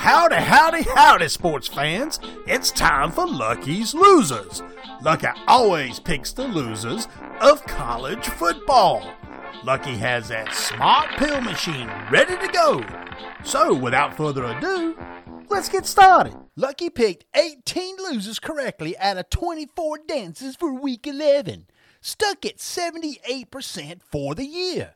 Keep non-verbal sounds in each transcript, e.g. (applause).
howdy, howdy, howdy, sports fans. It's time for Lucky's Losers. Lucky always picks the losers of college football. Lucky has that smart pill machine ready to go. So, without further ado, let's get started. Lucky picked 18 losers correctly out of 24 dances for week 11. Stuck at 78% for the year.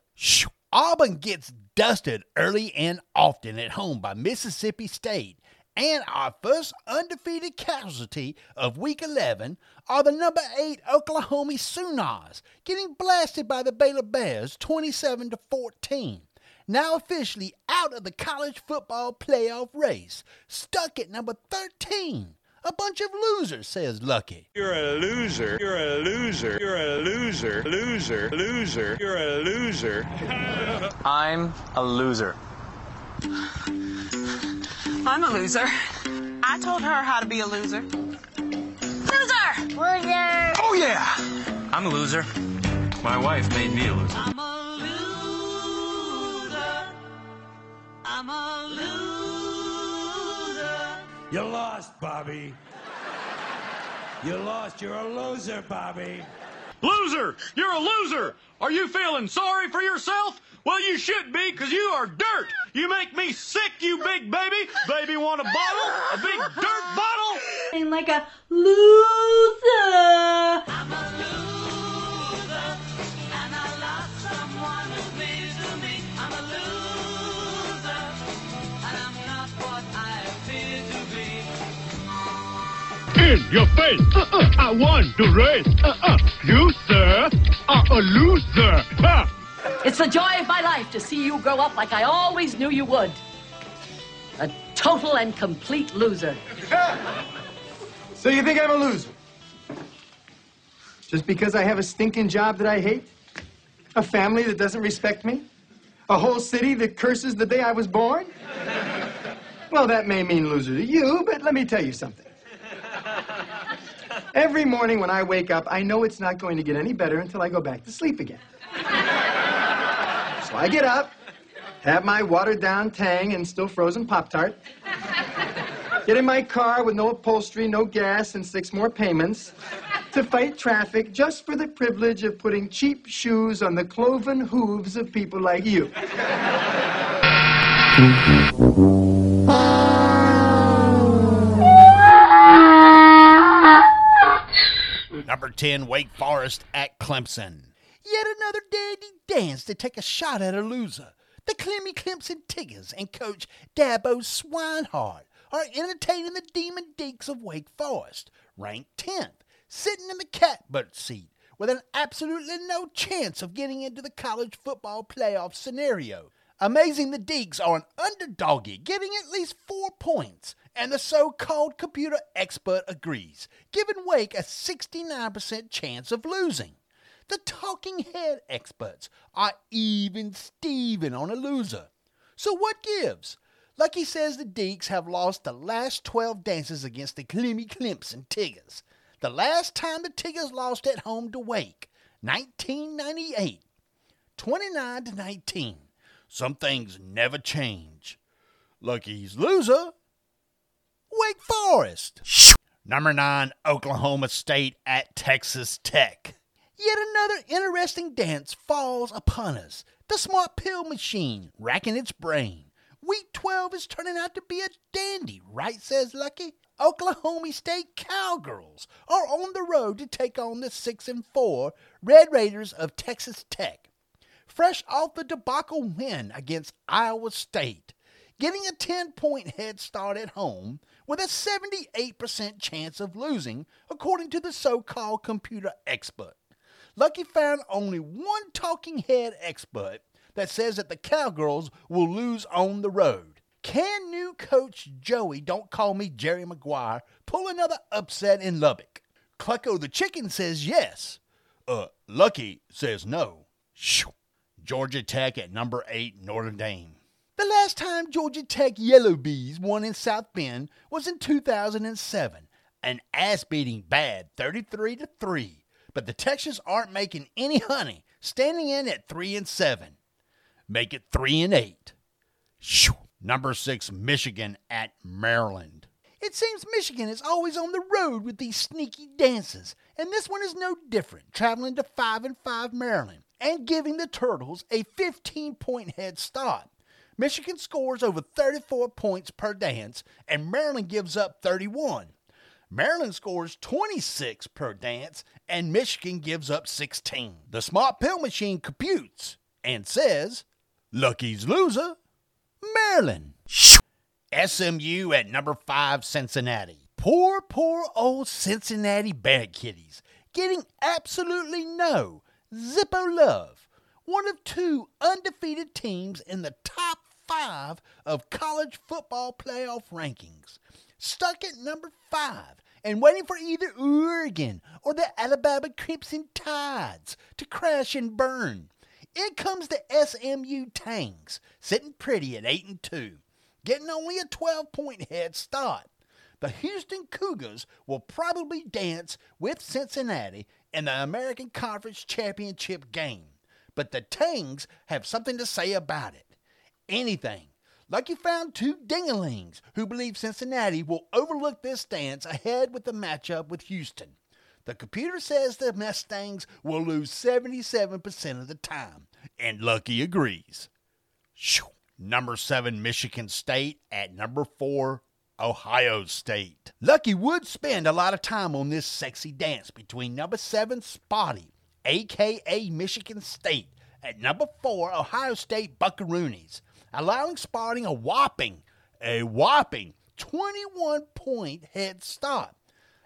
Auburn gets dusted early and often at home by Mississippi State. And our first undefeated casualty of week 11 are the number 8 Oklahoma Sooners, getting blasted by the Baylor Bears 27 to 14. Now officially out of the college football playoff race, stuck at number 13. A bunch of losers, says Lucky. You're a loser. You're a loser. You're a loser. Loser. Loser. You're a loser. I'm a loser. I'm a loser. I told her how to be a loser. Loser! Loser! Oh, yeah! I'm a loser. My wife made me a loser. I'm a loser. I'm a loser. You lost, Bobby. You lost. You're a loser, Bobby. Loser! You're a loser! Are you feeling sorry for yourself? Well, you should be, because you are dirt! You make me sick, you big baby! Baby want a bottle? A big dirt bottle? And Like. I'm a loser. In your face. Uh-uh, I won the race. Uh-uh, you, sir, are a loser. Ha! It's the joy of my life to see you grow up like I always knew you would. A total and complete loser. (laughs) So you think I'm a loser? Just because I have a stinking job that I hate? A family that doesn't respect me? A whole city that curses the day I was born? Well, that may mean loser to you, but let me tell you something. Every morning when I wake up, I know it's not going to get any better until I go back to sleep again. So I get up, have my watered down Tang and still frozen Pop Tart, get in my car with no upholstery, no gas, and six more payments to fight traffic just for the privilege of putting cheap shoes on the cloven hooves of people like you. Mm-hmm. 10, Wake Forest at Clemson. Yet another dandy dance to take a shot at a loser. The Clemmy Clemson Tigers and coach Dabo Swinehart are entertaining the Demon Deeks of Wake Forest, ranked 10th, sitting in the catbird seat with an absolutely no chance of getting into the college football playoff scenario. Amazing the Deeks are an underdoggy, getting at least four points, and the so called computer expert agrees, giving Wake a 69% chance of losing. The talking head experts are even Steven on a loser. So what gives? Lucky says the Deeks have lost the last 12 dances against the Clemmy Clemson Tigers. The last time the Tigers lost at home to Wake, 1998, 29 to 19. Some things never change. Lucky's loser, Wake Forest. Number 9, Oklahoma State at Texas Tech. Yet another interesting dance falls upon us. The smart pill machine racking its brain. Week 12 is turning out to be a dandy, right, says Lucky? Oklahoma State Cowgirls are on the road to take on the 6 and 4 Red Raiders of Texas Tech. Fresh off the debacle win against Iowa State, getting a 10 point head start at home with a 78% chance of losing, according to the so called computer expert. Lucky found only one talking head expert that says that the Cowgirls will lose on the road. Can new coach Joey, don't call me Jerry Maguire, pull another upset in Lubbock? Clucko the chicken says yes. Uh, Lucky says no. Georgia Tech at number 8 Notre Dame. The last time Georgia Tech Yellow Bees won in South Bend was in 2007, an ass-beating bad 33 to 3 but the Texans aren't making any honey, standing in at 3 and 7. Make it 3 and 8. Shoo. Number six, Michigan at Maryland. It seems Michigan is always on the road with these sneaky dances, and this one is no different, traveling to 5 and 5 Maryland and giving the Turtles a 15 point head start. Michigan scores over 34 points per dance, and Maryland gives up 31. Maryland scores 26 per dance, and Michigan gives up 16. The smart pill machine computes and says, Lucky's loser, Maryland. SMU at number 5, Cincinnati. Poor, poor old Cincinnati Bad Kitties getting absolutely no Zippo love. One of two undefeated teams in the top five of college football playoff rankings. Stuck at number five and waiting for either Oregon or the Alabama Crimson Tides to crash and burn. It comes the SMU Tangs, sitting pretty at 8 and 2, getting only a 12 point head start. The Houston Cougars will probably dance with Cincinnati in the American Conference Championship game, but the Tangs have something to say about it. Anything. Lucky found two dingalings who believe Cincinnati will overlook this dance ahead with the matchup with Houston. The computer says the Mustangs will lose 77% of the time, and Lucky agrees. Shoo. Number 7, Michigan State at number 4, Ohio State. Lucky would spend a lot of time on this sexy dance between number 7, Spotty, aka Michigan State, at number 4, Ohio State Buckaroonies, allowing Spotty a whopping, a whopping 21 point head start.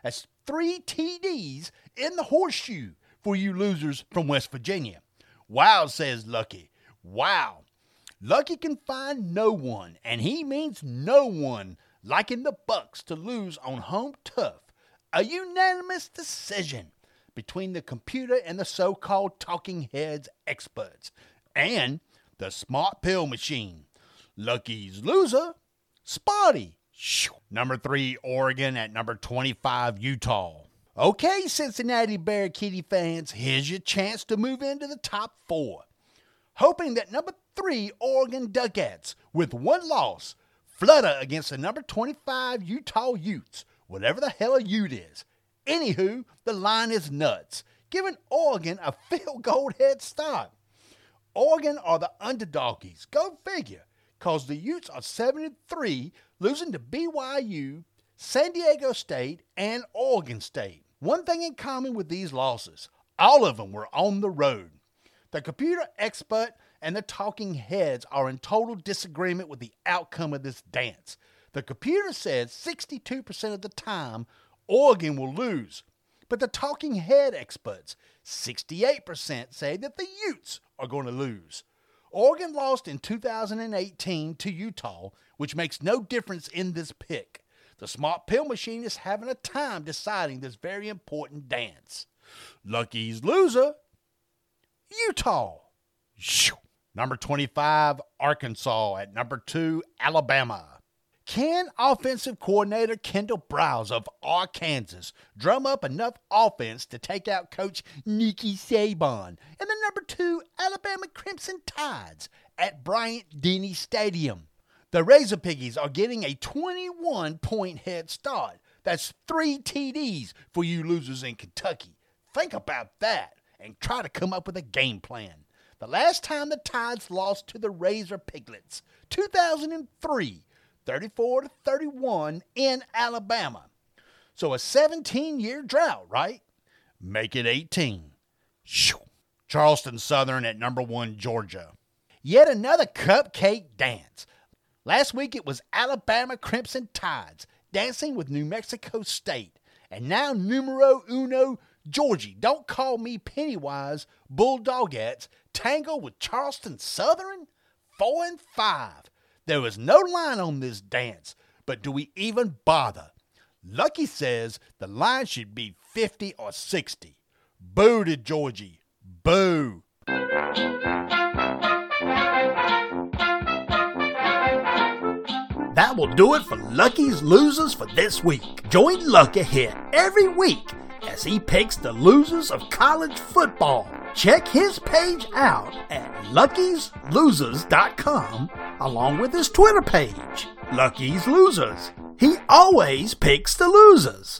That's three TDs in the horseshoe for you losers from West Virginia. Wow, says Lucky. Wow. Lucky can find no one, and he means no one, liking the Bucks to lose on home turf. A unanimous decision between the computer and the so-called talking heads experts, and the smart pill machine. Lucky's loser, Spotty. Number three, Oregon at number 25, Utah. Okay, Cincinnati Bear Kitty fans, here's your chance to move into the top four. Hoping that number three, Oregon Ducats, with one loss, flutter against the number 25 Utah Utes, whatever the hell a Ute is. Anywho, the line is nuts, giving Oregon a (laughs) field goal head start. Oregon are the underdoggies. Go figure. Cause the Utes are 73, losing to BYU, San Diego State, and Oregon State. One thing in common with these losses, all of them were on the road. The computer expert and the talking heads are in total disagreement with the outcome of this dance. The computer says 62% of the time Oregon will lose, but the talking head experts, 68% say that the Utes are going to lose. Oregon lost in 2018 to Utah, which makes no difference in this pick. The smart pill machine is having a time deciding this very important dance. Lucky's loser, Utah. Number 25, Arkansas. At number 2, Alabama. Can offensive coordinator Kendall Browse of Arkansas drum up enough offense to take out coach Nikki Saban and the number 2 Alabama Crimson Tides at Bryant Denny Stadium? The Razor Piggies are getting a 21 point head start. That's three TDs for you losers in Kentucky. Think about that and try to come up with a game plan. The last time the Tides lost to the Razor Piglets, 2003, 34 to 31 in Alabama. So a 17 year drought, right? Make it 18. Shoo. Charleston Southern at number one, Georgia. Yet another cupcake dance. Last week it was Alabama Crimson Tides dancing with New Mexico State. And now numero uno, Georgie, don't call me Pennywise, Bulldogettes, tango with Charleston Southern? Four and five. There was no line on this dance, but do we even bother? Lucky says the line should be 50 or 60. Boo to Georgie. Boo. That will do it for Lucky's Losers for this week. Join Lucky here every week as he picks the losers of college football. Check his page out at luckyslosers.com along with his Twitter page, Lucky's Losers. He always picks the losers.